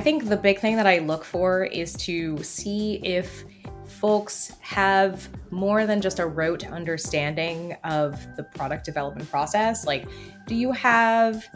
I think the big thing that I look for is to see if folks have more than just a rote understanding of the product development process. Like, do you have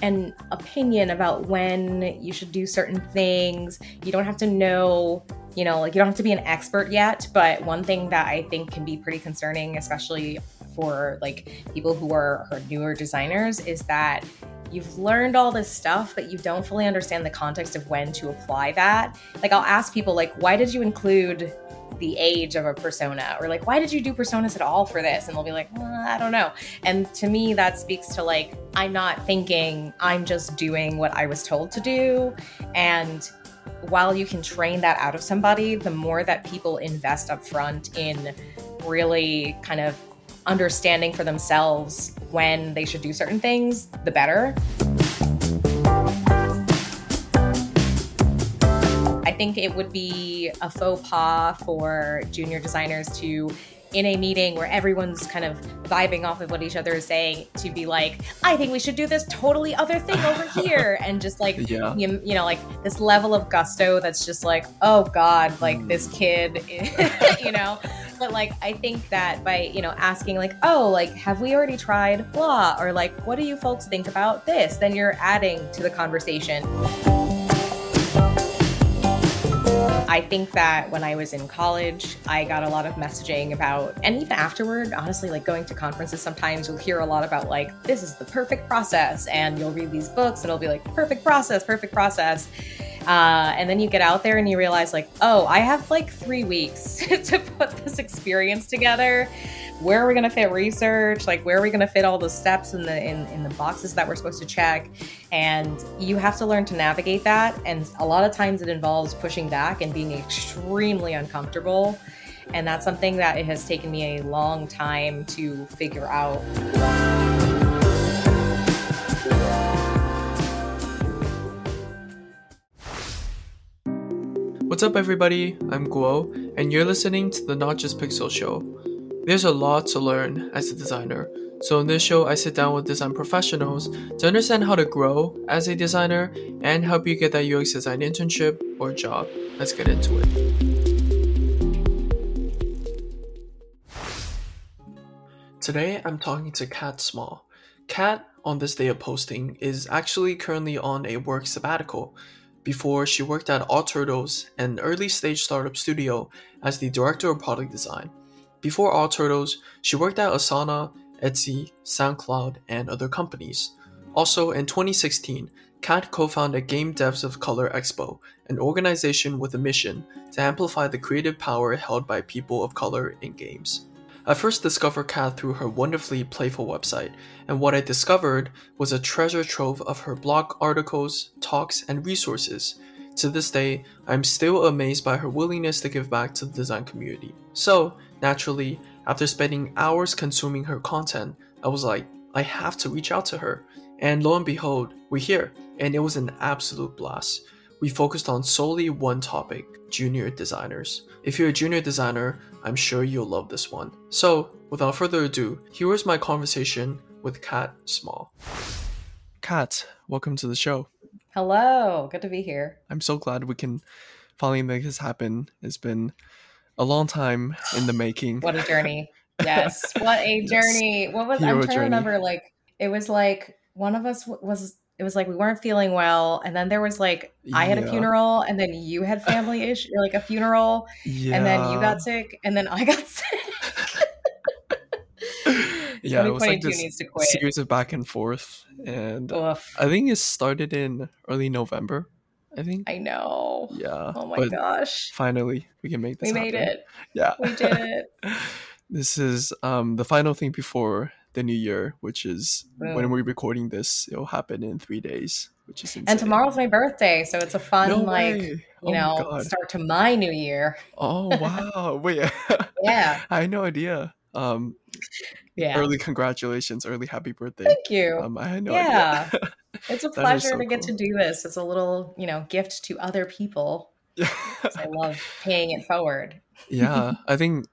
an opinion about when you should do certain things? You don't have to know, you know, like you don't have to be an expert yet, but one thing that I think can be pretty concerning, especially for like people who are, are newer designers, is that you've learned all this stuff, but you don't fully understand the context of when to apply that. Like I'll ask people like, why did you include the age of a persona? Or like why did you do personas at all for this? And they'll be like well, i don't know. And to me that speaks to like i'm not thinking i'm just doing what i was told to do. And while you can train that out of somebody the more that people invest up front in really kind of understanding for themselves when they should do certain things the better I think it would be a faux pas for junior designers to in a meeting where everyone's kind of vibing off of what each other is saying to be like i think we should do this totally other thing over here and just like yeah. you, you, know like this level of gusto that's just like oh god like mm. this kid you know but like i think that by you know asking like oh like have we already tried blah or like what do you folks think about this then you're adding to the conversation I think that when I was in college, I got a lot of messaging about, and even afterward, honestly, like going to conferences, sometimes you'll hear a lot about, like, this is the perfect process. And you'll read these books and it'll be like, perfect process, perfect process. Uh, and then you get out there and you realize, like, oh, I have like three weeks to put this experience together. Where are we going to fit research? Like where are we going to fit all the steps in the in, in the boxes that we're supposed to check? And you have to learn to navigate that. And a lot of times it involves pushing back and being extremely uncomfortable. And that's something that it has taken me a long time to figure out What's up, everybody? I'm Guo, and you're listening to the Not Just Pixel Show there's a lot to learn as a designer, so in this show, I sit down with design professionals to understand how to grow as a designer and help you get that UX design internship or job. Let's get into it. Today, I'm talking to Catt Small. Catt, on this day of posting, is actually currently on a work sabbatical. Before, she worked at All Turtles, an early stage startup studio, as the director of product design. Before All Turtles, she worked at Asana, Etsy, SoundCloud, and other companies. Also, in 2016, Catt co founded Game Devs of Color Expo, an organization with a mission to amplify the creative power held by people of color in games. I first discovered Catt through her wonderfully playful website, and what I discovered was a treasure trove of her blog articles, talks, and resources. To this day, I'm still amazed by her willingness to give back to the design community. So, Naturally, after spending hours consuming her content, I was like, I have to reach out to her. And lo and behold, we're here, and it was an absolute blast. We focused on solely one topic junior designers. If you're a junior designer, I'm sure you'll love this one. So, without further ado, here is my conversation with Catt Small. Catt, welcome to the show. Hello, good to be here. I'm so glad we can finally make this happen. It's been a long time in the making. what a journey. Yes. What a journey. Yes. What was Hero I'm trying journey. to remember like it was like one of us was it was like we weren't feeling well and then there was like i had a funeral and then you had family issue like a funeral yeah. and then you got sick and then i got sick yeah it was like this series of back and forth and Oof. i think it started in early november I think. I know. Yeah. Oh my gosh. Finally, we can make this. We made it. Yeah. We did it. this is um the final thing before the new year, which is Boom. when we're recording this, it'll happen in three days, which is insane. And tomorrow's my birthday, so it's a fun no like you oh know start to my new year. oh wow! Wait. yeah. I had no idea. Um, yeah. Early congratulations, early happy birthday. Thank you. Um, I had no yeah. idea. it's a pleasure so to get to do this. It's a little, you know, gift to other people. I love paying it forward. yeah, I think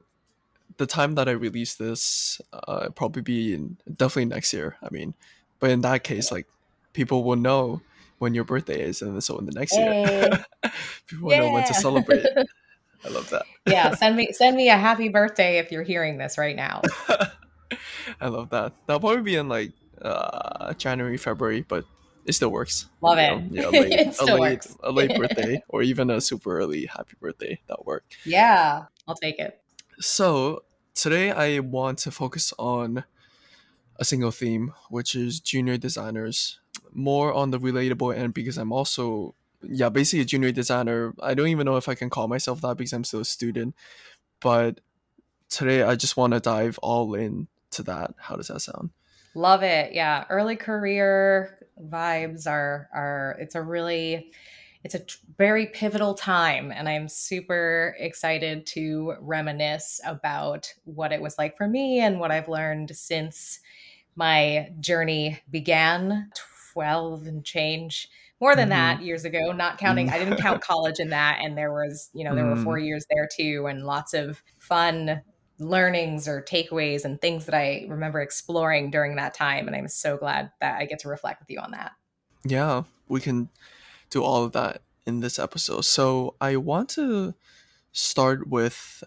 the time that I release this, uh, probably be in definitely next year. I mean, but in that case, like people will know when your birthday is, and so in the next Hey. year, people will know when to celebrate. I love that. yeah, send me send me a happy birthday if you're hearing this right now. I love that. That'll probably be in like uh January, February, but it still works. Love You it. know, Yeah, late, It a late, works. a late birthday, or even a super early happy birthday. That'll work. Yeah, I'll take it. So today I want to focus on a single theme, which is junior designers. More on the relatable end because I'm also yeah, basically a junior designer. I don't even know if I can call myself that because I'm still a student. But today I just want to dive all in to that. How does that sound? Love it. Yeah, early career vibes are are it's a really it's a very pivotal time and I'm super excited to reminisce about what it was like for me and what I've learned since my journey began 12 and change more than Mhm. that years ago not counting Mm. i didn't count college in that and there was you know there were Mm. four years there too and lots of fun learnings or takeaways and things that i remember exploring during that time and i'm so glad that i get to reflect with you on that Yeah, we can do all of that in this episode. So I want to start with,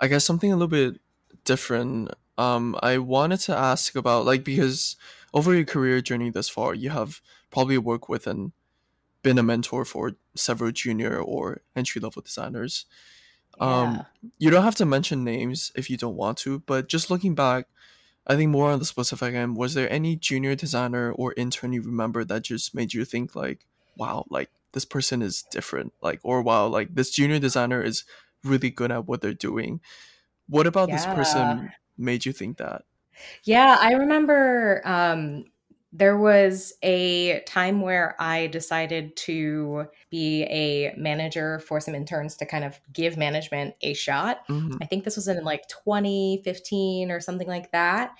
I guess, something a little bit different. Um, I wanted to ask about like because over your career journey this far, you have probably worked with and been a mentor for several junior or entry level designers. Um, you don't have to mention names if you don't want to, but just looking back, I think more on the specific end, was there any junior designer or intern you remember that just made you think like, wow, like this person is different, like or wow, like this junior designer is really good at what they're doing. What about this person made you think that? Yeah, I remember um, there was a time where I decided to be a manager for some interns to kind of give management a shot. Mhm. I think this was in like 2015 or something like that.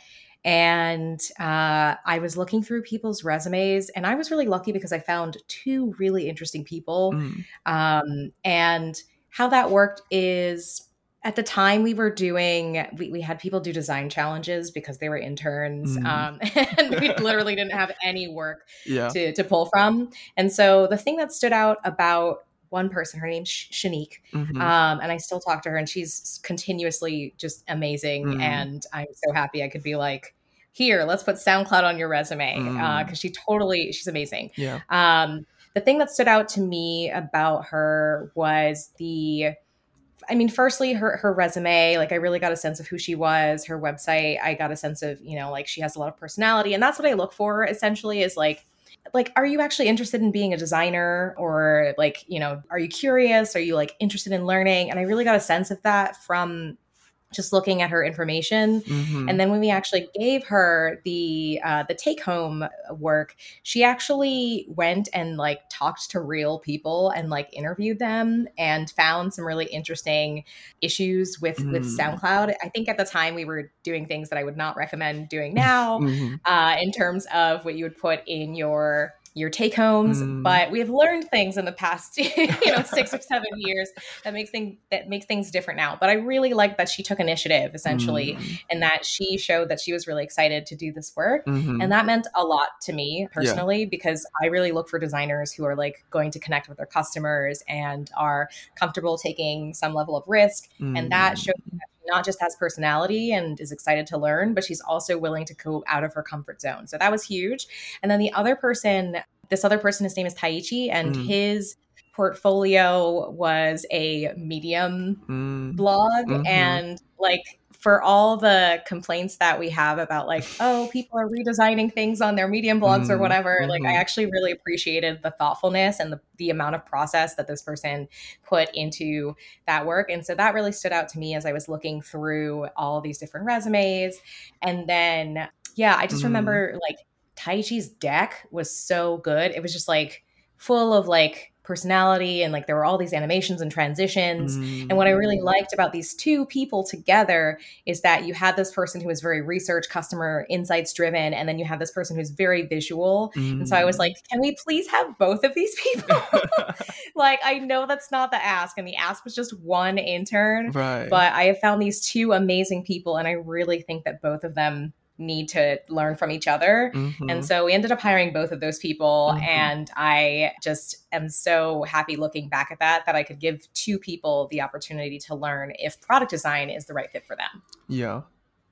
And uh, I was looking through people's resumes, and I was really lucky because I found two really interesting people. Mm. Um, and how that worked is at the time we were doing, we, we had people do design challenges because they were interns. Mm. Um, and we literally didn't have any work Yeah. to, to pull from. And so the thing that stood out about one person, her name's Sh- Shanique, Mhm. um, and I still talk to her, and she's continuously just amazing. Mm. And I'm so happy I could be like, here, let's put SoundCloud on your resume Mm. because she totally, she's amazing. yeah. Um, the thing that stood out to me about her was the I mean, firstly, her her resume, like I really got a sense of who she was, her website, I got a sense of, you know, like she has a lot of personality. And that's what I look for essentially is like like are you actually interested in being a designer or like, you know, are you curious? Are you like interested in learning? And I really got a sense of that from just looking at her information. Mhm. And then when we actually gave her the uh, the take home work, she actually went and like talked to real people and like interviewed them and found some really interesting issues with with Mm. SoundCloud. I think at the time we were doing things that I would not recommend doing now Mhm. uh, in terms of what you would put in your your take homes Mm. but we have learned things in the past you know six or seven years that makes things that makes things different now but i really like that she took initiative essentially Mm. and that she showed that she was really excited to do this work Mhm. and that meant a lot to me personally because i really look for designers who are like going to connect with their customers and are comfortable taking some level of risk and that Mm. that she not just has personality and is excited to learn, but she's also willing to go out of her comfort zone. So that was huge. And then the other person, this other person, his name is Taichi, and Mm. his portfolio was a medium Mm. blog. Mhm. And like for all the complaints that we have about like, oh, people are redesigning things on their medium blogs or Mm, whatever, like I mhm. actually really appreciated the thoughtfulness and the, the amount of process that this person put into that work. And so that really stood out to me as I was looking through all these different resumes. And then, yeah, I just Mhm. remember like Taichi's deck was so good. It was just like full of like personality and like there were all these animations and transitions. And what I really Mm. liked about these two people together is that you had this person who was very research, customer insights driven, and then you have this person who's very visual. And so I was Mm. like, can we please have both of these people? like, I know that's not the ask, and the ask was just one intern, right. but I have found these two amazing people, and I really think that both of them need to learn from each other. Mhm. And so we ended up hiring both of those people. Mhm. And I just am so happy looking back at that, that I could give two people the opportunity to learn if product design is the right fit for them. yeah.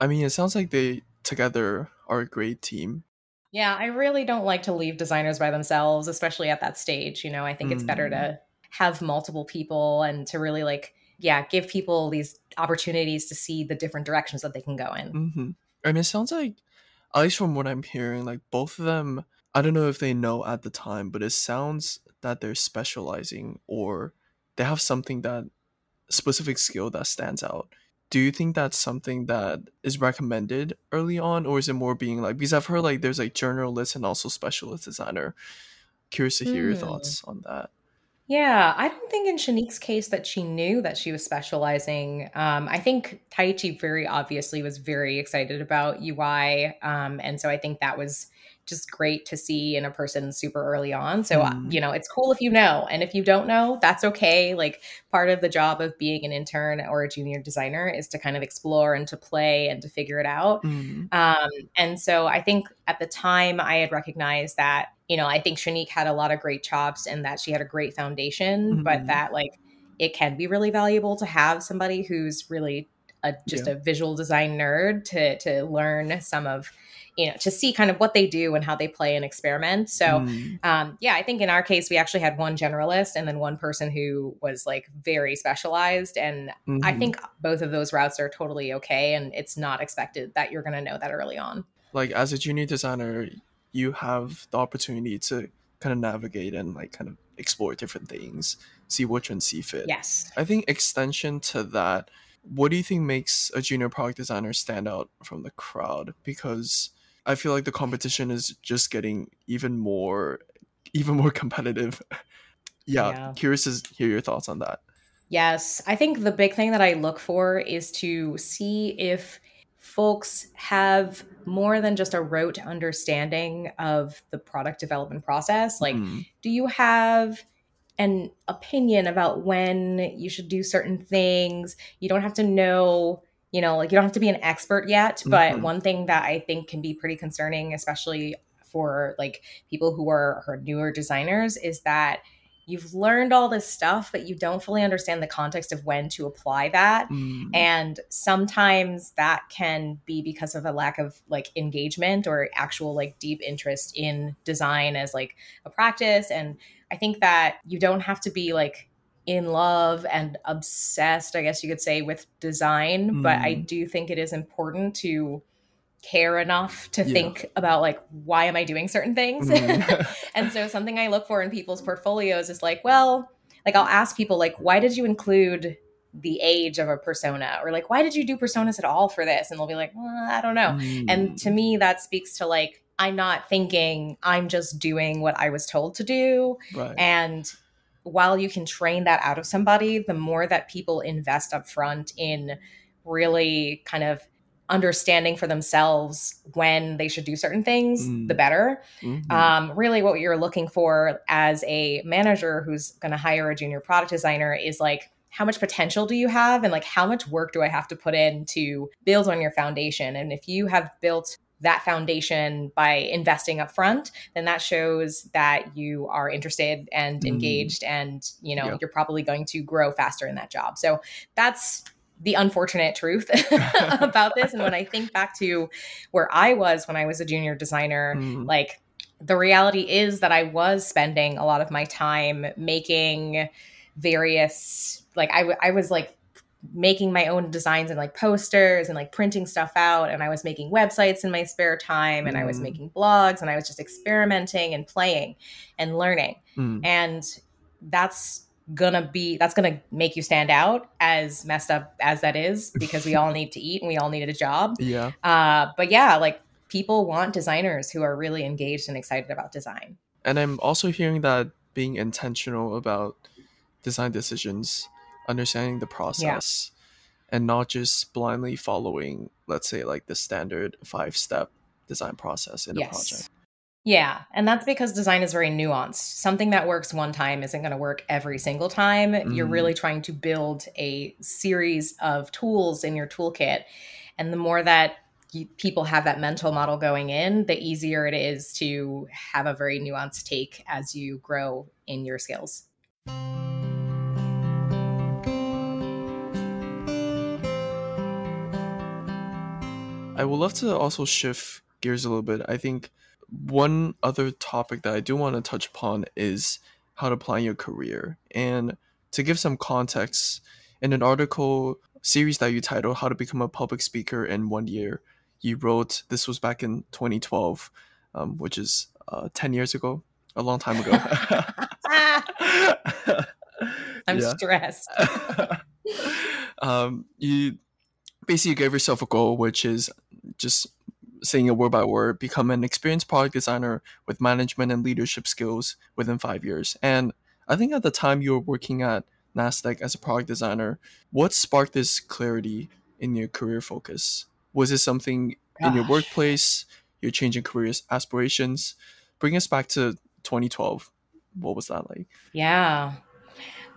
I mean, it sounds like they together are a great team. Yeah, I really don't like to leave designers by themselves, especially at that stage. You know, I think it's better Mm. to have multiple people and to really like, yeah, give people these opportunities to see the different directions that they can go in. hmm And it sounds like, at least from what I'm hearing, like both of them, I don't know if they know at the time, but it sounds that they're specializing or they have something that specific skill that stands out. Do you think that's something that is recommended early on, or is it more being like because I've heard like there's like generalist and also specialist designer. Curious to hear your Hmm. thoughts on that. Yeah, I don't think in Shanique's case that she knew that she was specializing. Um, I think Taichi very obviously was very excited about UI. Um, and so I think that was just great to see in a person super early on. So, uh, Hmm. you know, it's cool if you know. And if you don't know, that's okay. Like part of the job of being an intern or a junior designer is to kind of explore and to play and to figure it out. Mm, Um, and so I think at the time I had recognized that, you know, I think Shanique had a lot of great chops and that she had a great foundation, but Mhm. that like it can be really valuable to have somebody who's really a, just Yeah. a visual design nerd to to learn some of, you know, to see kind of what they do and how they play and experiment. So mm, um, yeah, I think in our case we actually had one generalist and then one person who was like very specialized and I mhm. think both of those routes are totally okay, and it's not expected that you're going to know that early on. like as a junior designer you have the opportunity to kind of navigate and like kind of explore different things see which ones see fit Yes. i think extension to that what do you think makes a junior product designer stand out from the crowd because i feel like the competition is just getting even more even more competitive yeah, Yeah. curious to hear your thoughts on that Yes. I think the big thing that I look for is to see if folks have more than just a rote understanding of the product development process. Like, Mm, do you have an opinion about when you should do certain things? You don't have to know, you know, like you don't have to be an expert yet, but Mhm. one thing that I think can be pretty concerning, especially for like people who are, are newer designers, is that you've learned all this stuff, but you don't fully understand the context of when to apply that. Mm, and sometimes that can be because of a lack of like engagement or actual like deep interest in design as like a practice. And i think that you don't have to be like in love and obsessed i guess you could say with design but i Mm. do think it is important to care enough to Yeah. think about like why am i doing certain things mm. and so something I look for in people's portfolios is like, well, like I'll ask people like, why did you include the age of a persona? Or like, why did you do personas at all for this? And they'll be like, well, I don't know. And Mm, to me, that speaks to like, I'm not thinking, I'm just doing what I was told to do. right And while you can train that out of somebody, the more that people invest up front in really kind of understanding for themselves when they should do certain things, Mm. the better Mhm. um, really what you're looking for as a manager who's going to hire a junior product designer is like how much potential do you have and like how much work do i have to put in to build on your foundation and if you have built that foundation by investing up front then that shows that you are interested and Mm. engaged and you know Yeah. you're probably going to grow faster in that job so that's the unfortunate truth about this. And when i think back to where i was when i was a junior designer Mm, like the reality is that I was spending a lot of my time making various like I, w- I was like making my own designs and like posters and like printing stuff out. And I was making websites in my spare time and I was Mm. making blogs and I was just experimenting and playing and learning. Mm, and that's gonna be that's gonna make you stand out as messed up as that is because we all need to eat and we all need a job yeah uh, but yeah, like people want designers who are really engaged and excited about design. And I'm also hearing that being intentional about design decisions, understanding the process, and not just blindly following, let's say, like the standard five step design process in a project. Yeah, and that's because design is very nuanced. Something that works one time isn't going to work every single time. You're Mm. really trying to build a series of tools in your toolkit. And the more that people have that mental model going in, the easier it is to have a very nuanced take as you grow in your skills. I would love to also shift gears a little bit. I think one other topic that I do want to touch upon is how to plan your career. And to give some context, in an article series that you titled How to Become a Public Speaker in One Year, you wrote this was back in 2012, um, which is uh, 10 years ago, a long time ago. I'm stressed. um, you basically gave yourself a goal, which is just saying it word by word, become an experienced product designer with management and leadership skills within five years. And I think at the time you were working at NASDAQ as a product designer, what sparked this clarity in your career focus? Was it something Gosh. in your workplace, your changing career aspirations? Bring us back to 2012. What was that like? Yeah.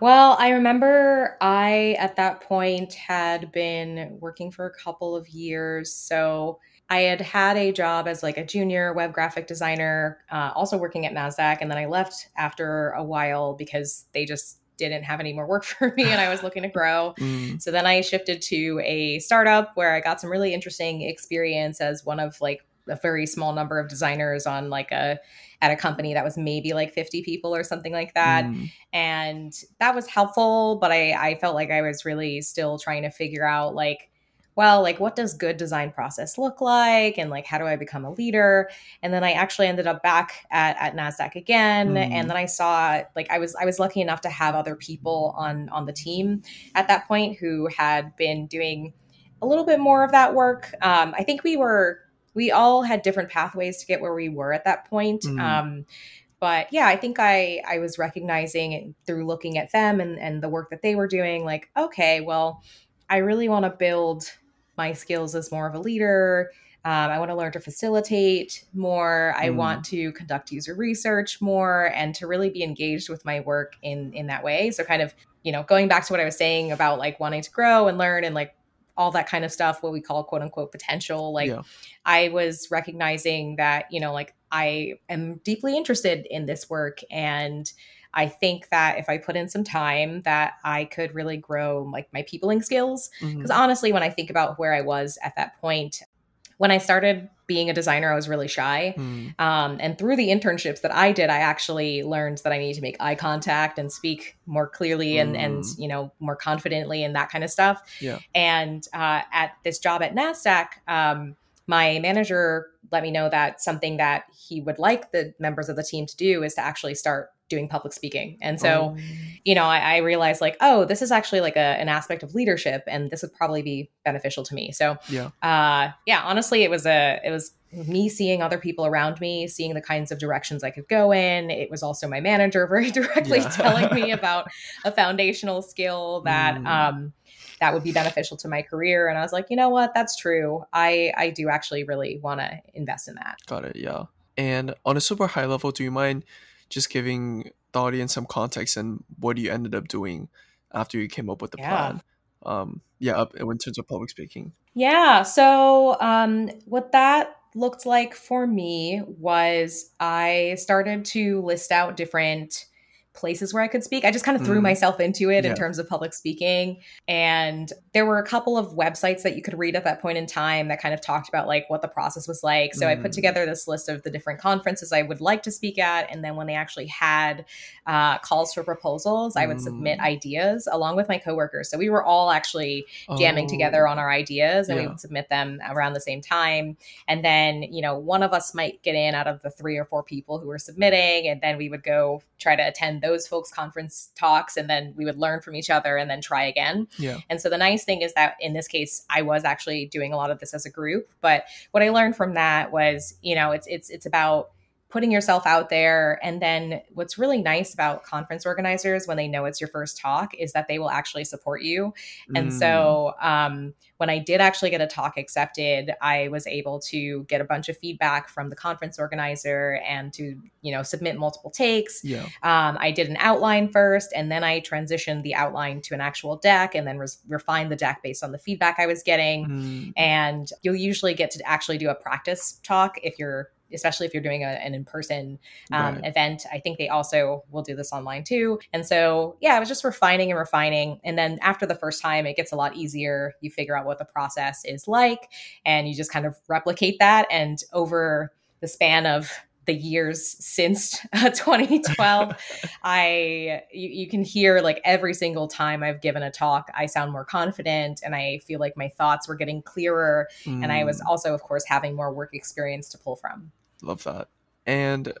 Well, I remember I, at that point, had been working for a couple of years. So I had had a job as like a junior web graphic designer, uh, also working at NASDAQ. And then I left after a while because they just didn't have any more work for me and I was looking to grow. Mm. So then I shifted to a startup where I got some really interesting experience as one of like a very small number of designers on like a at a company that was maybe like 50 people or something like that mm. and that was helpful but I I felt like I was really still trying to figure out like well, like what does good design process look like? And like how do I become a leader? And then I actually ended up back at, at NASDAQ again. Mm. And then I saw like I was I was lucky enough to have other people on on the team at that point who had been doing a little bit more of that work. Um, I think we were we all had different pathways to get where we were at that point. Mm. Um, but yeah, I think I I was recognizing through looking at them and and the work that they were doing, like okay, well, I really want to build my skills as more of a leader. Um, I want to learn to facilitate more. I mm. want to conduct user research more and to really be engaged with my work in in that way. So kind of, you know, going back to what I was saying about like wanting to grow and learn and like all that kind of stuff, what we call quote unquote potential. Like yeah. I was recognizing that, you know, like I am deeply interested in this work and I think that if I put in some time that I could really grow like my peopling skills. Because mm-hmm. honestly, when I think about where I was at that point, when I started being a designer, I was really shy. Mm. Um, and through the internships that I did, I actually learned that I need to make eye contact and speak more clearly and, mm. and you know, more confidently and that kind of stuff. Yeah. And uh, at this job at NASDAQ, um, my manager let me know that something that he would like the members of the team to do is to actually start doing public speaking. And so, oh. you know, I, I, realized like, oh, this is actually like a, an aspect of leadership, and this would probably be beneficial to me. So, yeah, uh, yeah, honestly, it was a, it was me seeing other people around me, seeing the kinds of directions I could go in. It was also my manager very directly yeah. telling me about a foundational skill that, mm. um, that would be beneficial to my career and i was like you know what that's true i i do actually really want to invest in that got it yeah and on a super high level do you mind just giving the audience some context and what you ended up doing after you came up with the yeah. plan. Um, yeah, up in terms of public speaking. Yeah. So um, what that looked like for me was I started to list out different places where I could speak. I just kind of threw mm. myself into it yeah. in terms of public speaking. And there were a couple of websites that you could read at that point in time that kind of talked about like what the process was like. So mm. I put mm. together this list of the different conferences I would like to speak at. And then when they actually had uh, calls for proposals, I would mm. submit ideas along with my coworkers. So we were all actually jamming oh. together on our ideas and yeah. we would submit them around the same time. And then, you know, one of us might get in out of the three or four people who were submitting. And then we would go try to attend those folks conference talks and then we would learn from each other and then try again. Yeah. And so the nice thing is that in this case I was actually doing a lot of this as a group, but what I learned from that was, you know, it's it's it's about putting yourself out there. And then what's really nice about conference organizers when they know it's your first talk is that they will actually support you. And Mm. so um, when I did actually get a talk accepted, I was able to get a bunch of feedback from the conference organizer and to, you know, submit multiple takes. Yeah. Um, I did an outline first, and then I transitioned the outline to an actual deck, and then res- refined the deck based on the feedback I was getting. Mm. And you'll usually get to actually do a practice talk if you're, especially if you're doing a, an in-person um, Right. event. I think they also will do this online too. And so, yeah, I was just refining and refining. And then after the first time, it gets a lot easier. You figure out what the process is like, and you just kind of replicate that. And over the span of the years since uh, 2012 i you, you can hear like every single time i've given a talk i sound more confident and i feel like my thoughts were getting clearer. And i was Mm. also of course having more work experience to pull from. Love that. And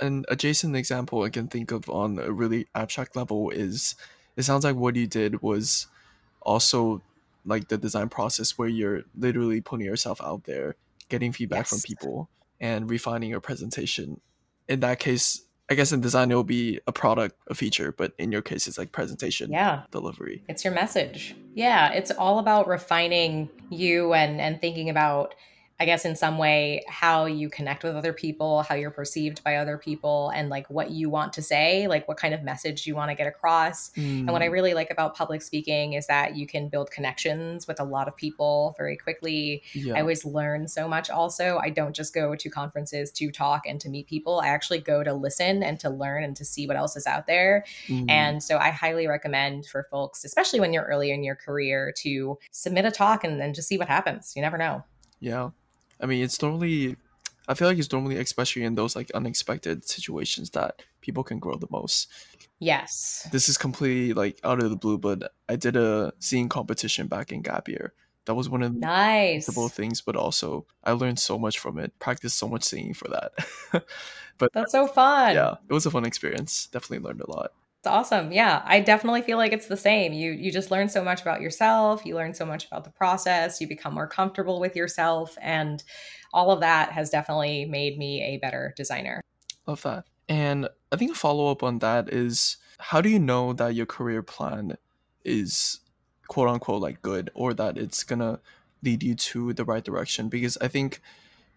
an adjacent example I can think of on a really abstract level is it sounds like what you did was also like the design process where you're literally putting yourself out there, getting feedback from people and refining your presentation. In that case, I guess in design it will be a product, a feature, but in your case it's like presentation yeah delivery. it's your message yeah it's all about refining you and and thinking about i guess in some way how you connect with other people how you're perceived by other people and like what you want to say like what kind of message you want to get across And what I Mm, really like about public speaking is that you can build connections with a lot of people very quickly. yeah. I always learn so much also. I don't just go to conferences to talk and to meet people. I actually go to listen and to learn and to see what else is out there. Mm, And so I highly recommend for folks, especially when you're early in your career, to submit a talk and then just see what happens. You never know. Yeah. I mean, it's normally, I feel like it's normally, especially in those like unexpected situations, that people can grow the most. Yes. This is completely like out of the blue, but I did a singing competition back in gap year. That was one of the Nice. things, but also I learned so much from it. Practiced so much singing for that. but That's so fun. yeah, it was a fun experience. Definitely learned a lot. It's awesome. Yeah, I definitely feel like it's the same. You you just learn so much about yourself, you learn so much about the process, you become more comfortable with yourself and all of that has definitely made me a better designer. Love that. And I think a follow up on that is how do you know that your career plan is quote unquote like good or that it's gonna lead you to the right direction? Because I think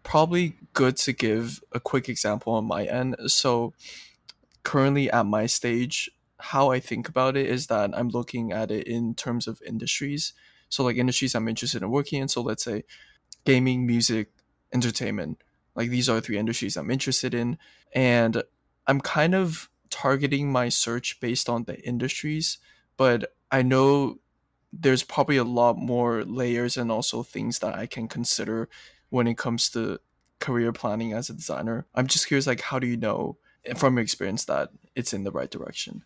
probably good to give a quick example on my end. So currently at my stage, how I think about it is that I'm looking at it in terms of industries. So like industries I'm interested in working in. So let's say gaming, music, entertainment. Like these are three industries I'm interested in. And I'm kind of targeting my search based on the industries, but I know there's probably a lot more layers and also things that I can consider when it comes to career planning as a designer. I'm just curious like how do you know from your experience that it's in the right direction?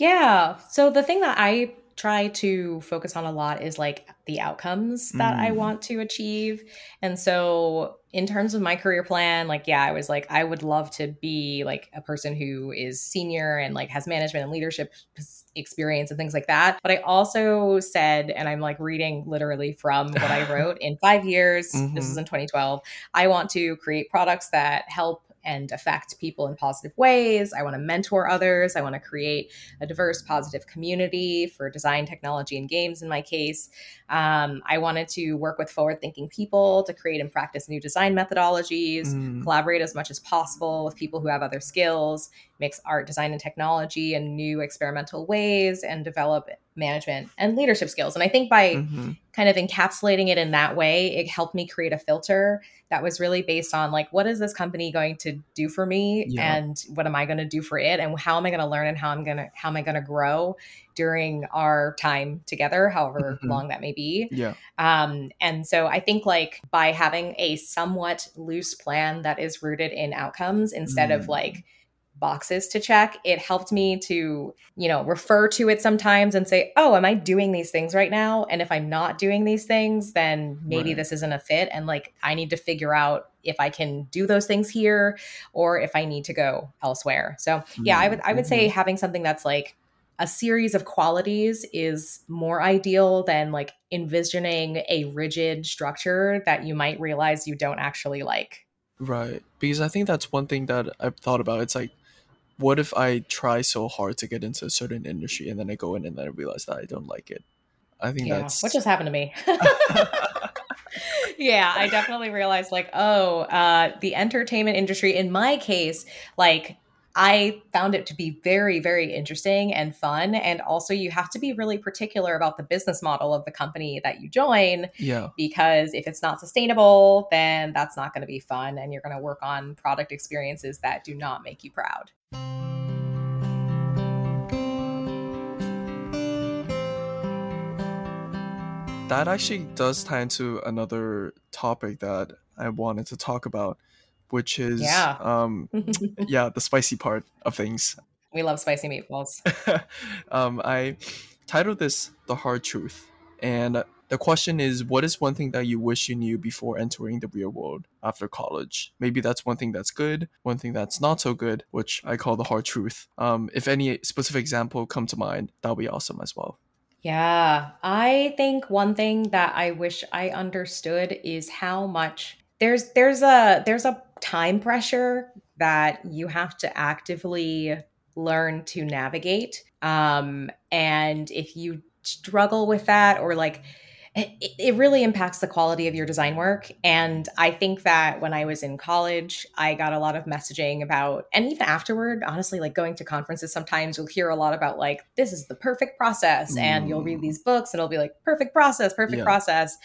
Yeah. So the thing that I try to focus on a lot is like the outcomes that I Mm. want to achieve. And so in terms of my career plan, like yeah, I was like I would love to be like a person who is senior and like has management and leadership experience and things like that. But I also said and I'm like reading literally from what I wrote in 5 years, this Mhm. is in 2012, I want to create products that help and affect people in positive ways. I want to mentor others. I want to create a diverse, positive community for design, technology, and games in my case. Um, I wanted to work with forward thinking people to create and practice new design methodologies, Mm, collaborate as much as possible with people who have other skills, mix art, design, and technology in new experimental ways, and develop management and leadership skills. And I think by mhm. kind of encapsulating it in that way, it helped me create a filter that was really based on like, what is this company going to do for me, Yeah. and what am I going to do for it, and how am I going to learn, and how I'm gonna how am I going to grow during our time together, however Mhm. long that may be. Yeah. Um, and so I think like by having a somewhat loose plan that is rooted in outcomes instead of Mm. like boxes to check, it helped me to, you know, refer to it sometimes and say, oh, am I doing these things right now? And if I'm not doing these things, then maybe Right. this isn't a fit. And like I need to figure out if I can do those things here or if I need to go elsewhere. So yeah, I mm-hmm. would I would say mm-hmm. having something that's like a series of qualities is more ideal than like envisioning a rigid structure that you might realize you don't actually like. Right. Because I think that's one thing that I've thought about. It's like, what if I try so hard to get into a certain industry and then I go in and then I realize that I don't like it? I think Yeah, that's what just happened to me? yeah, I definitely realized like, oh, uh, the entertainment industry, in my case, like I found it to be very, very interesting and fun. And also, you have to be really particular about the business model of the company that you join yeah. because if it's not sustainable, then that's not going to be fun. And you're going to work on product experiences that do not make you proud. That actually does tie into another topic that I wanted to talk about, which is Yeah. um yeah, the spicy part of things. we love spicy meatballs. um, I titled this The Hard Truth. And the question is what is one thing that you wish you knew before entering the real world after college? Maybe that's one thing that's good, one thing that's not so good, which I call the hard truth. Um, if any specific example come to mind, that'll be awesome as well. Yeah, I think one thing that I wish I understood is how much there's there's a there's a time pressure that you have to actively learn to navigate. Um, and if you struggle with that or like it, it really impacts the quality of your design work. And I think that when I was in college, I got a lot of messaging about, and even afterward, honestly, like going to conferences, sometimes you'll hear a lot about, like, this is the perfect process. And you'll read Mm. these books and it'll be like, perfect process, perfect Yeah. process.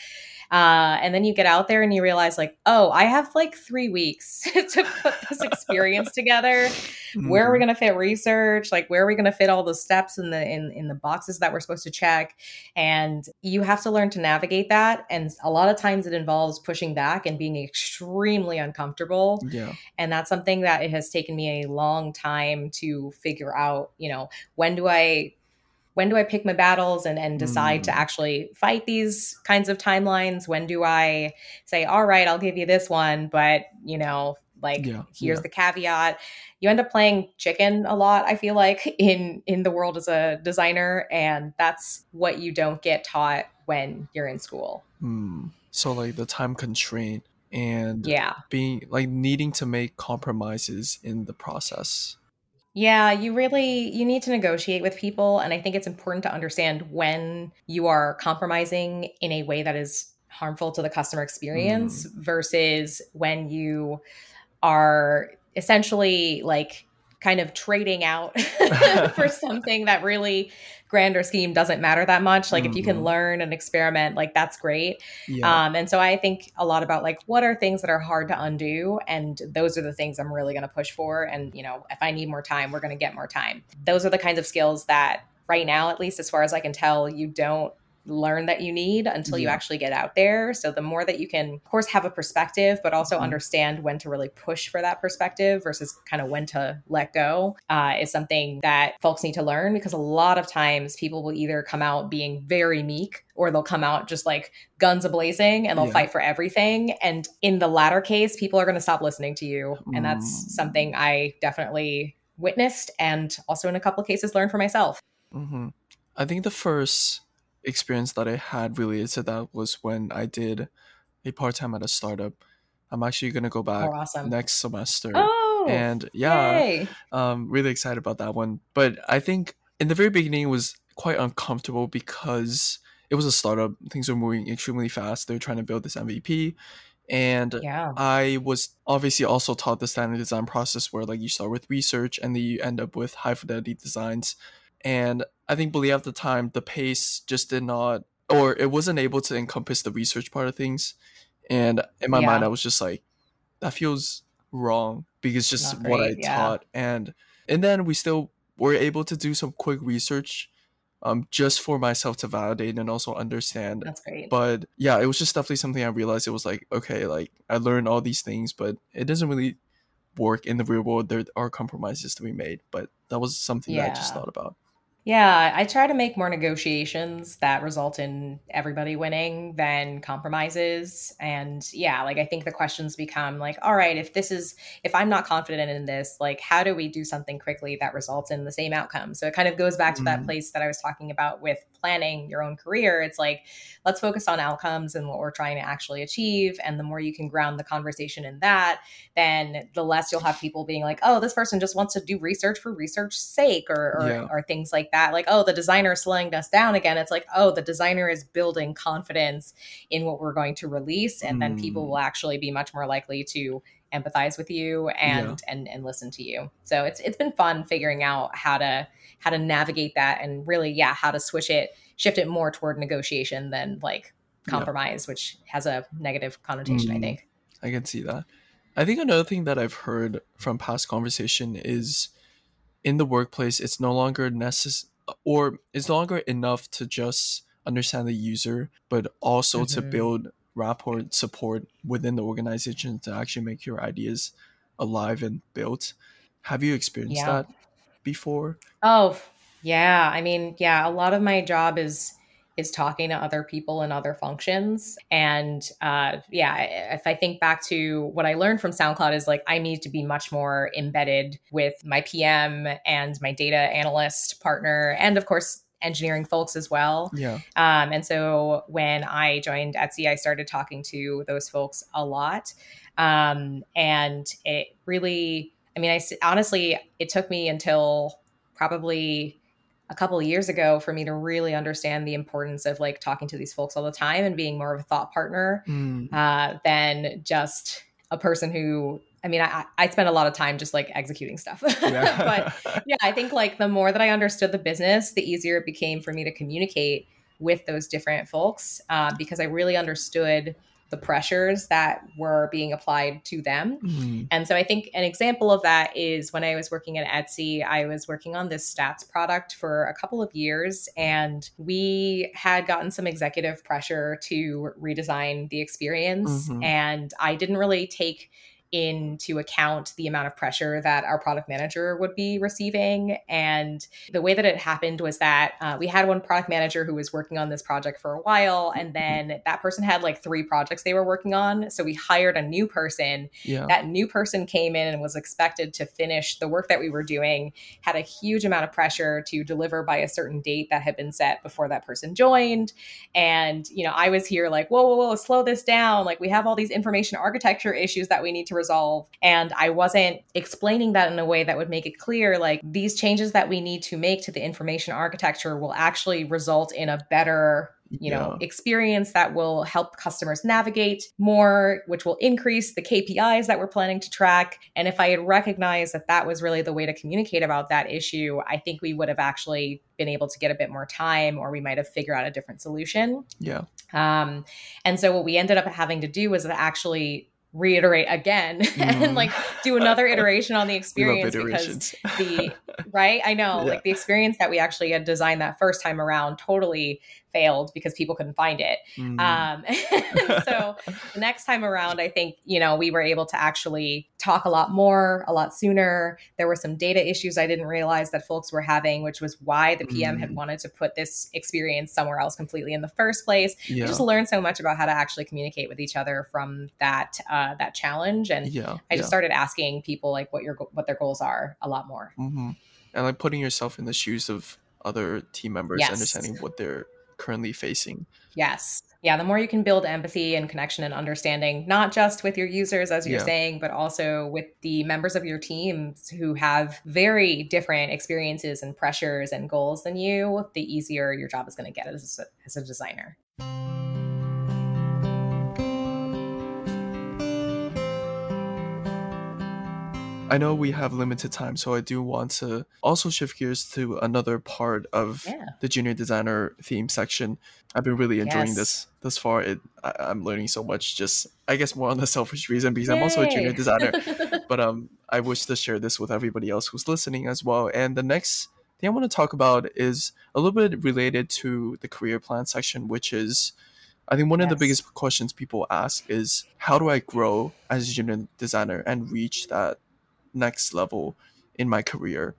Uh, and then you get out there and you realize, like, oh, I have like three weeks to put this experience together. Where are we Mhm. going to fit research? Like where are we going to fit all the steps in the in, in the boxes that we're supposed to check? And you have to learn to navigate that. And a lot of times it involves pushing back and being extremely uncomfortable. Yeah. and that's something that it has taken me a long time to figure out you know when do i when do i pick my battles and and decide to Mm. actually fight these kinds of timelines when do i say all right i'll give you this one but you know like Yeah, here's yeah. the caveat you end up playing chicken a lot i feel like in in the world as a designer and that's what you don't get taught when you're in school Mm. So like the time constraint and yeah being like needing to make compromises in the process. Yeah, you really you need to negotiate with people and I think it's important to understand when you are compromising in a way that is harmful to the customer experience mm. versus when you are essentially like kind of trading out for something that really grander scheme doesn't matter that much like if you can Mhm. learn and experiment like that's great Yeah. um, and so I think a lot about like what are things that are hard to undo, and those are the things I'm really going to push for. And you know, if I need more time, we're going to get more time. Those are the kinds of skills that right now, at least as far as I can tell, you don't learn that you need until you actually get out there. So the more that you can, of course, have a perspective, but also Mhm. understand when to really push for that perspective versus kind of when to let go, uh, is something that folks need to learn because a lot of times people will either come out being very meek or they'll come out just like guns a blazing and they'll Yeah. fight for everything. And in the latter case, people are going to stop listening to you. And that's Mm. something I definitely witnessed and also in a couple of cases learned for myself. hmm I think the first experience that I had related to that was when I did a part time at a startup. I'm actually gonna go back Oh, awesome. next semester, Oh, and yeah, um, really excited about that one. But I think in the very beginning it was quite uncomfortable because it was a startup. Things were moving extremely fast. They were trying to build this MVP, and Yeah. I was obviously also taught the standard design process where like you start with research and then you end up with high fidelity designs. And I think believe at the time the pace just did not or it wasn't able to encompass the research part of things. And in my mind I was just like, that feels wrong because just Not what I yeah. taught. And and then we still were able to do some quick research um just for myself to validate and also understand That's great. but yeah it was just definitely something i realized it was like okay like i learned all these things but it doesn't really work in the real world there are compromises to be made but that was something that i just thought about Yeah, I try to make more negotiations that result in everybody winning than compromises. And yeah, like I think the questions become like, all right, if this is, if I'm not confident in this, like, how do we do something quickly that results in the same outcome? So it kind of goes back to that Mm, place that I was talking about with planning your own career. It's like, let's focus on outcomes and what we're trying to actually achieve. And the more you can ground the conversation in that, then the less you'll have people being like, oh, this person just wants to do research for research's sake or, or, Yeah. or things like that. Like, oh, the designer is slowing us down again. It's like, oh, the designer is building confidence in what we're going to release. And then people Mm. will actually be much more likely to empathize with you and and and listen to you. So it's it's been fun figuring out how to how to navigate that and really, yeah, how to switch it, shift it more toward negotiation than like Yeah. compromise, which has a negative connotation, I Mm. think. I can see that. I think another thing that I've heard from past conversation is in the workplace, it's no longer necessary or it's no longer enough to just understand the user, but also to Mhm. build rapport support within the organization to actually make your ideas alive and built. Have you experienced Yeah. that before? Oh, yeah. I mean, yeah, a lot of my job is is talking to other people in other functions. And uh, yeah, if I think back to what I learned from SoundCloud is like I need to be much more embedded with my PM and my data analyst partner, and of course engineering folks as well. Yeah. Um, and so when I joined Etsy, I started talking to those folks a lot. Um, and it really, I mean, I honestly, it took me until probably a couple of years ago for me to really understand the importance of like talking to these folks all the time and being more of a thought partner Mm, uh, than just a person who, I mean, I, I spent a lot of time just like executing stuff. but yeah. yeah, I think like the more that I understood the business, the easier it became for me to communicate with those different folks uh, because I really understood the pressures that were being applied to them. Mm, And so I think an example of that is when I was working at Etsy, I was working on this stats product for a couple of years, and we had gotten some executive pressure to redesign the experience. Mhm. And I didn't really take into account the amount of pressure that our product manager would be receiving. And the way that it happened was that uh, we had one product manager who was working on this project for a while, and then that person had like three projects they were working on. So we hired a new person yeah. that new person came in and was expected to finish the work that we were doing had a huge amount of pressure to deliver by a certain date that had been set before that person joined and you know i was here like whoa whoa whoa slow this down like we have all these information architecture issues that we need to resolve and i wasn't explaining that in a way that would make it clear like these changes that we need to make to the information architecture will actually result in a better you know Yeah. experience that will help customers navigate more which will increase the kpis that we're planning to track and if i had recognized that that was really the way to communicate about that issue i think we would have actually been able to get a bit more time or we might have figured out a different solution yeah. um, and so what we ended up having to do was actually reiterate again Mm. and like do another iteration on the experience because the right i know Yeah. like the experience that we actually had designed that first time around totally failed because people couldn't find it Mm. um so the next time around i think you know we were able to actually talk a lot more a lot sooner there were some data issues i didn't realize that folks were having which was why the pm had Mm. wanted to put this experience somewhere else completely in the first place yeah. just learned so much about how to actually communicate with each other from that uh, that challenge and yeah. i yeah. just started asking people like what your what their goals are a lot more hmm And like putting yourself in the shoes of other team members, Yes. understanding what they're currently facing. yes yeah the more you can build empathy and connection and understanding not just with your users as you're Yeah. saying but also with the members of your teams who have very different experiences and pressures and goals than you the easier your job is going to get as a, as a designer I know we have limited time, so I do want to also shift gears to another part of Yeah. the junior designer theme section. I've been really enjoying Yes. this thus far. It I, I'm learning so much. Just I guess more on the selfish reason because I'm also a junior designer. but um, I wish to share this with everybody else who's listening as well. And the next thing I want to talk about is a little bit related to the career plan section, which is I think one of the biggest questions people ask is how do I grow as a junior designer and reach that next level in my career?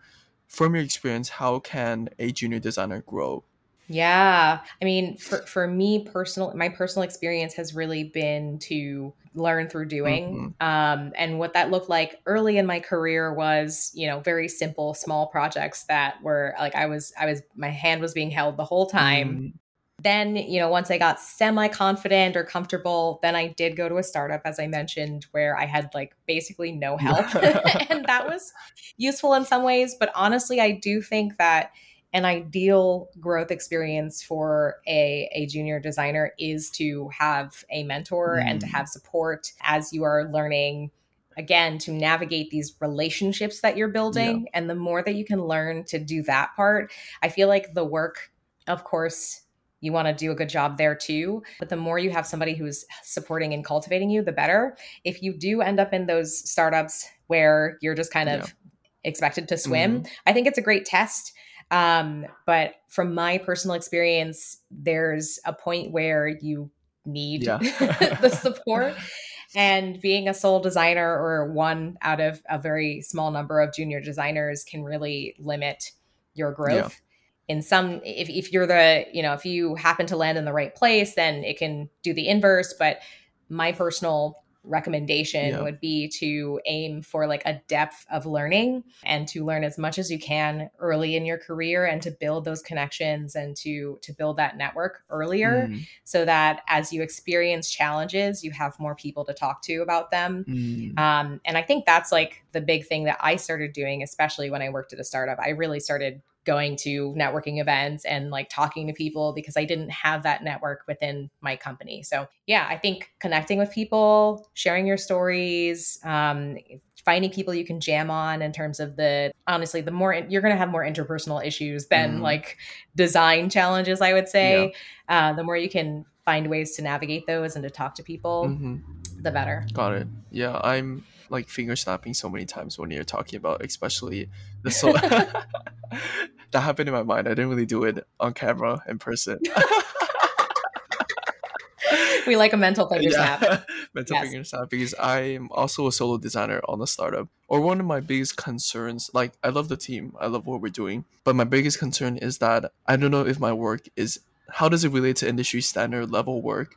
from your experience, how can a junior designer grow? Yeah. I mean, for, for me personal, my personal experience has really been to learn through doing. Mm-hmm. Um, and what that looked like early in my career was, you know, very simple, small projects that were like I was, I was, my hand was being held the whole time. Mm-hmm. Then, you know, once I got semi confident or comfortable, then I did go to a startup, as I mentioned, where I had like basically no help. and that was useful in some ways. But honestly, I do think that an ideal growth experience for a, a junior designer is to have a mentor mm. and to mm. have support as you are learning again to navigate these relationships that you're building yeah. and the more that you can learn to do that part i feel like the work of course you want to do a good job there too but the more you have somebody who's supporting and cultivating you the better if you do end up in those startups where you're just kind of yeah. expected to swim mm-hmm. i think it's a great test um, but from my personal experience, there's a point where you need yeah. the support. And being a sole designer or one out of a very small number of junior designers can really limit your growth. In some if, if you're the you know if you happen to land in the right place then it can do the inverse but my personal recommendation yeah. would be to aim for like a depth of learning and to learn as much as you can early in your career and to build those connections and to to build that network earlier mm. so that as you experience challenges you have more people to talk to about them mm. um, and i think that's like the big thing that i started doing especially when i worked at a startup i really started going to networking events and like talking to people because I didn't have that network within my company. So, yeah, I think connecting with people, sharing your stories, um, finding people you can jam on in terms of the honestly, the more you're going to have more interpersonal issues than mm. like design challenges, I would say. Yeah. Uh, the more you can find ways to navigate those and to talk to people, mm-hmm. the better. Got it. Yeah, I'm like finger snapping so many times when you're talking about especially the so that happened in my mind. I didn't really do it on camera in person. we like a mental finger yeah. snap. mental yes. finger snap because I'm also a solo designer on a startup. Or one of my biggest concerns, like I love the team, I love what we're doing, but my biggest concern is that I don't know if my work is how does it relate to industry standard level work.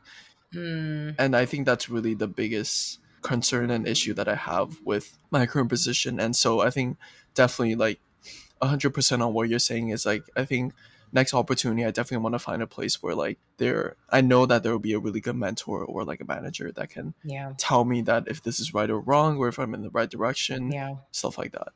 Mm. And I think that's really the biggest concern and issue that I have with my current position. And so I think definitely like 100% on what you're saying is like i think next opportunity i definitely want to find a place where like there i know that there will be a really good mentor or like a manager that can yeah. tell me that if this is right or wrong or if i'm in the right direction yeah stuff like that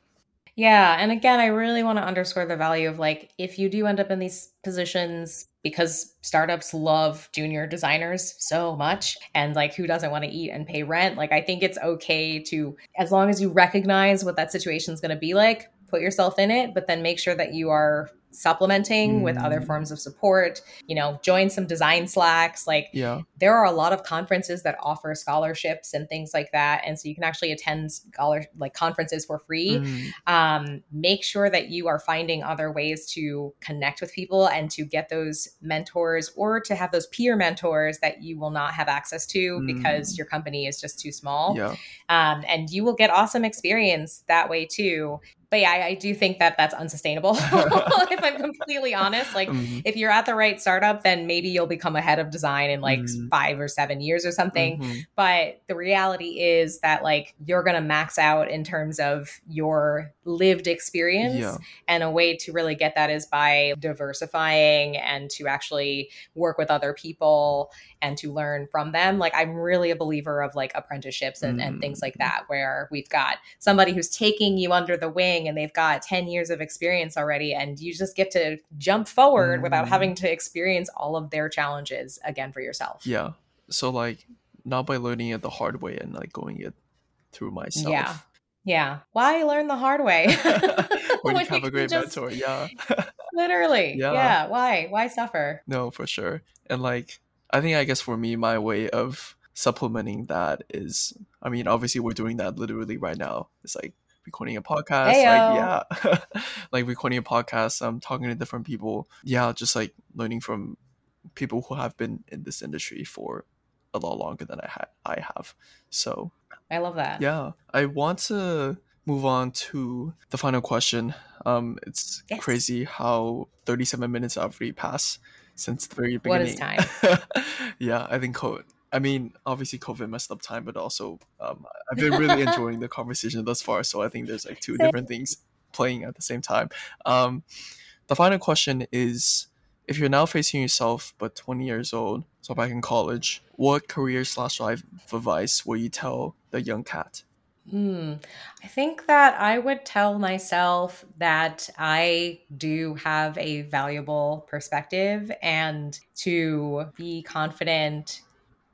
yeah and again i really want to underscore the value of like if you do end up in these positions because startups love junior designers so much and like who doesn't want to eat and pay rent like i think it's okay to as long as you recognize what that situation is going to be like put yourself in it, but then make sure that you are supplementing mm. with other mm. forms of support you know join some design slacks like yeah there are a lot of conferences that offer scholarships and things like that and so you can actually attend scholar like conferences for free mm. um, make sure that you are finding other ways to connect with people and to get those mentors or to have those peer mentors that you will not have access to mm. because your company is just too small yeah. um, and you will get awesome experience that way too but yeah, I, I, do think that that's unsustainable. if I'm completely honest, like mm-hmm. if you're at the right startup, then maybe you'll become a head of design in like mm-hmm. five or seven years or something. Mm-hmm. But the reality is that like you're gonna max out in terms of your lived experience, yeah. and a way to really get that is by diversifying and to actually work with other people and to learn from them. Like I'm really a believer of like apprenticeships and, and things like mm-hmm. that, where we've got somebody who's taking you under the wing and they've got 10 years of experience already, and you just get to jump forward mm. without having mm. to experience all of their challenges again for yourself. Yeah. So like not by learning it the hard way and like going it through myself. Yeah. Yeah. Why learn the hard way? when you have a great just, mentor. Yeah. literally. Yeah. yeah. Why? Why suffer? No, for sure. And like I think I guess for me my way of supplementing that is I mean, obviously we're doing that literally right now. It's like recording a podcast. Like yeah. like recording a podcast, um talking to different people. Yeah, just like learning from people who have been in this industry for a lot longer than I had I have. So I love that. Yeah. I want to move on to the final question. Um, it's Yes. crazy how 37 minutes have already passed since the very beginning. is time? yeah, I think COVID. I mean, obviously COVID messed up time, but also um, I've been really enjoying the conversation thus far. So I think there's like two different things playing at the same time. Um, the final question is: If you're now facing yourself, but 20 years old, so back in college, what career slash life advice will you tell the young Catt? Hmm. I think that I would tell myself that I do have a valuable perspective and to be confident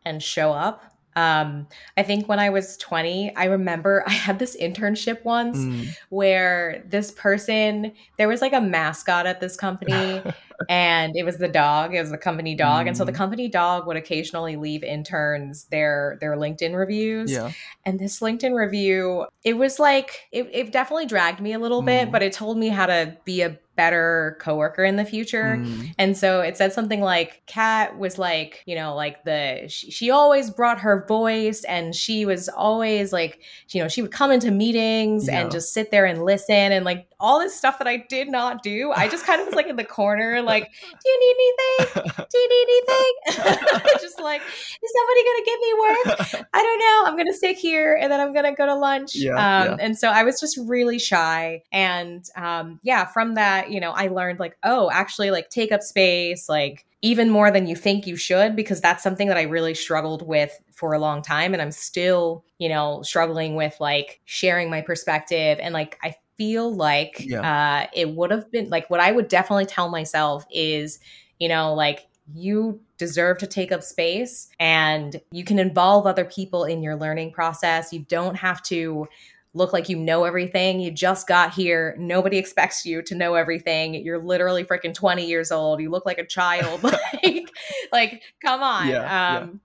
and show up. Um, I think when I was 20, I remember I had this internship once Mm. where this person, there was like a mascot at this company and it was the dog it was the company dog and so the Mm. company dog would occasionally leave interns their their linkedin reviews yeah. and this linkedin review it was like it, it definitely dragged me a little bit Mm. but it told me how to be a better coworker in the future Mm. and so it said something like Catt was like, you know, like the she, she always brought her voice and she was always like, you know, she would come into meetings Yeah. and just sit there and listen and like all this stuff that I did not do. I just kind of was like in the corner, like, do you need anything? Do you need anything? just like, is somebody gonna give me work? I don't know. I'm gonna sit here and then I'm gonna go to lunch. Yeah, um, yeah. And so I was just really shy. And um, yeah, from that, you know, I learned like, oh, actually, like take up space, like even more than you think you should, because that's something that I really struggled with for a long time. And I'm still, you know, struggling with like sharing my perspective. And like, I feel like uh, it would have been like what I would definitely tell myself is, you know, like, you deserve to take up space and you can involve other people in your learning process. You don't have to look like you know everything. You just got here. Nobody expects you to know everything. You're literally freaking 20 years old. You look like a child. like, like, come on. Yeah, yeah. um,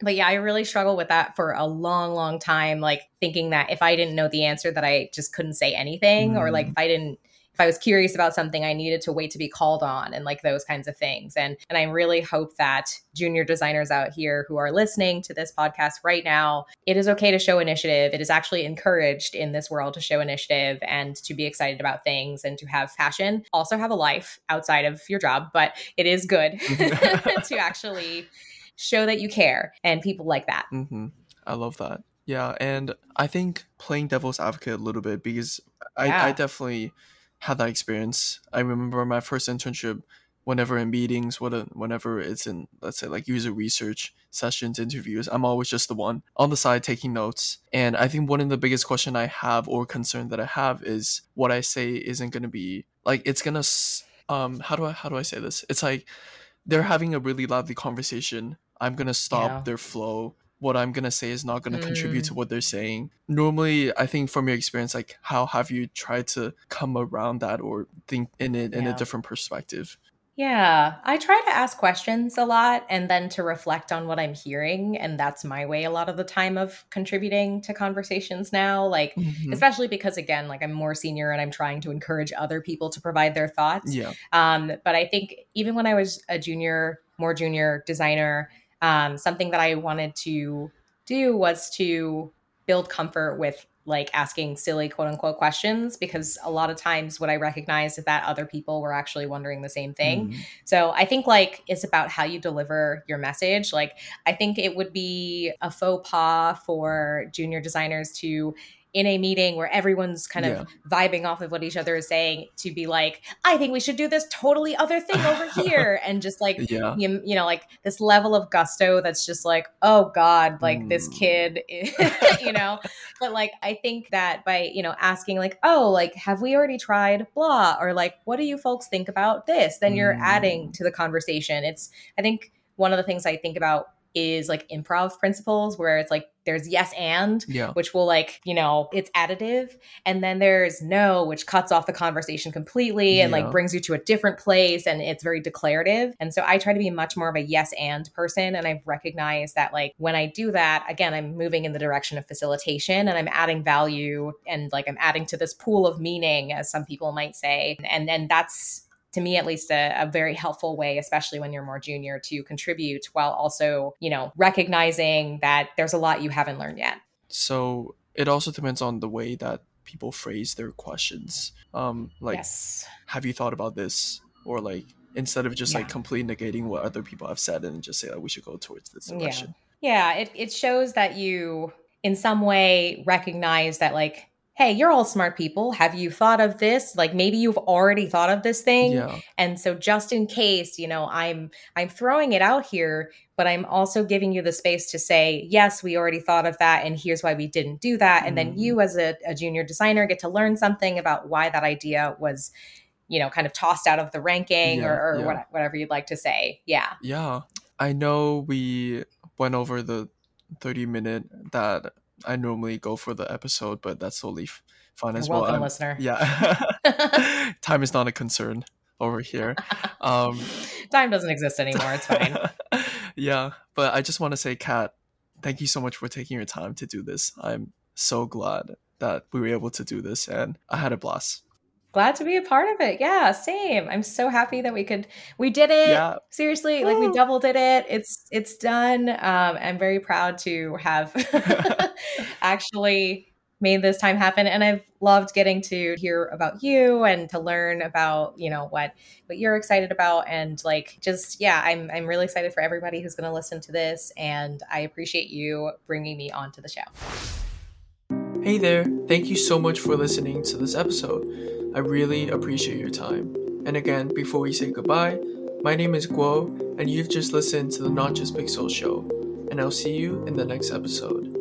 but yeah, I really struggle with that for a long, long time. Like thinking that if I didn't know the answer, that I just couldn't say anything, or like Mm. if I didn't, if I was curious about something, I needed to wait to be called on, and like those kinds of things. And and I really hope that junior designers out here who are listening to this podcast right now, it is okay to show initiative. It is actually encouraged in this world to show initiative and to be excited about things and to have passion. Also have a life outside of your job, but it is good to actually show that you care and people like that. hmm I love that. Yeah, and I think playing devil's advocate a little bit because I, Yeah. I definitely had that experience. I remember my first internship. Whenever in meetings, whenever it's in, let's say, like user research sessions, interviews, I'm always just the one on the side taking notes. And I think one of the biggest question I have or concern that I have is what I say isn't going to be like it's gonna. s- Um, how do I how do I say this? It's like they're having a really lively conversation. I'm gonna stop Yeah. their flow. What I'm gonna say is not gonna contribute Mm. to what they're saying. Normally, I think from your experience, like how have you tried to come around that or think in it in a different perspective? Yeah, I try to ask questions a lot and then to reflect on what I'm hearing. And that's my way a lot of the time of contributing to conversations now. Like, Mhm. especially because, again, like I'm more senior and I'm trying to encourage other people to provide their thoughts. Yeah. Um, but I think even when I was a junior, more junior designer, um, something that I wanted to do was to build comfort with like asking silly quote unquote questions because a lot of times what I recognized is that other people were actually wondering the same thing. Mm. So I think like it's about how you deliver your message. Like I think it would be a faux pas for junior designers to in a meeting where everyone's kind of vibing off of what each other is saying to be like, I think we should do this totally other thing over here. And just like, Yeah. you, you know, like this level of gusto that's just like, oh God, like this Mm. kid, you know? But like, I think that by, you know, asking like, oh, like, have we already tried blah? Or like, what do you folks think about this? Then you're Mm. adding to the conversation. It's, I think one of the things I think about is like improv principles where it's like there's yes and Yeah. which will like you know it's additive and then there's no which cuts off the conversation completely and Yeah. like brings you to a different place and it's very declarative and so i try to be much more of a yes and person and i've recognized that like when i do that again i'm moving in the direction of facilitation and i'm adding value and like i'm adding to this pool of meaning as some people might say and and that's to me at least a, a, very helpful way especially when you're more junior to contribute while also you know recognizing that there's a lot you haven't learned yet So it also depends on the way that people phrase their questions. Um, like, yes. have you thought about this? Or like, instead of just Yeah. like completely negating what other people have said and just say like we should go towards this Yeah. Yeah, it, it shows that you, in some way, recognize that, like, hey, you're all smart people. Have you thought of this? Like, maybe you've already thought of this thing. Yeah. And so just in case, you know, I'm I'm throwing it out here, but I'm also giving you the space to say, yes, we already thought of that and here's why we didn't do that. And then Mhm. you as a, a junior designer get to learn something about why that idea was, you know, kind of tossed out of the ranking Yeah, or, or yeah. what, whatever you'd like to say. Yeah. Yeah. I know we went over the 30 minute that I normally go for the episode, but that's totally fun as You're welcome, well. I'm- listener. Yeah. Time is not a concern over here. Um, Time doesn't exist anymore. It's fine. yeah, but I just want to say, Catt, thank you so much for taking your time to do this. I'm so glad that we were able to do this, and I had a blast. Glad to be a part of it. Yeah, same. I'm so happy that we could we did it. Yeah. Seriously, like we double did it. It's it's done. Um, I'm very proud to have actually made this time happen and I've loved getting to hear about you and to learn about, you know, what what you're excited about and like just yeah, I'm I'm really excited for everybody who's going to listen to this and I appreciate you bringing me onto the show. Hey there, thank you so much for listening to this episode. I really appreciate your time. And again, before we say goodbye, my name is Guo, and you've just listened to the Not Just Pixels show, and I'll see you in the next episode.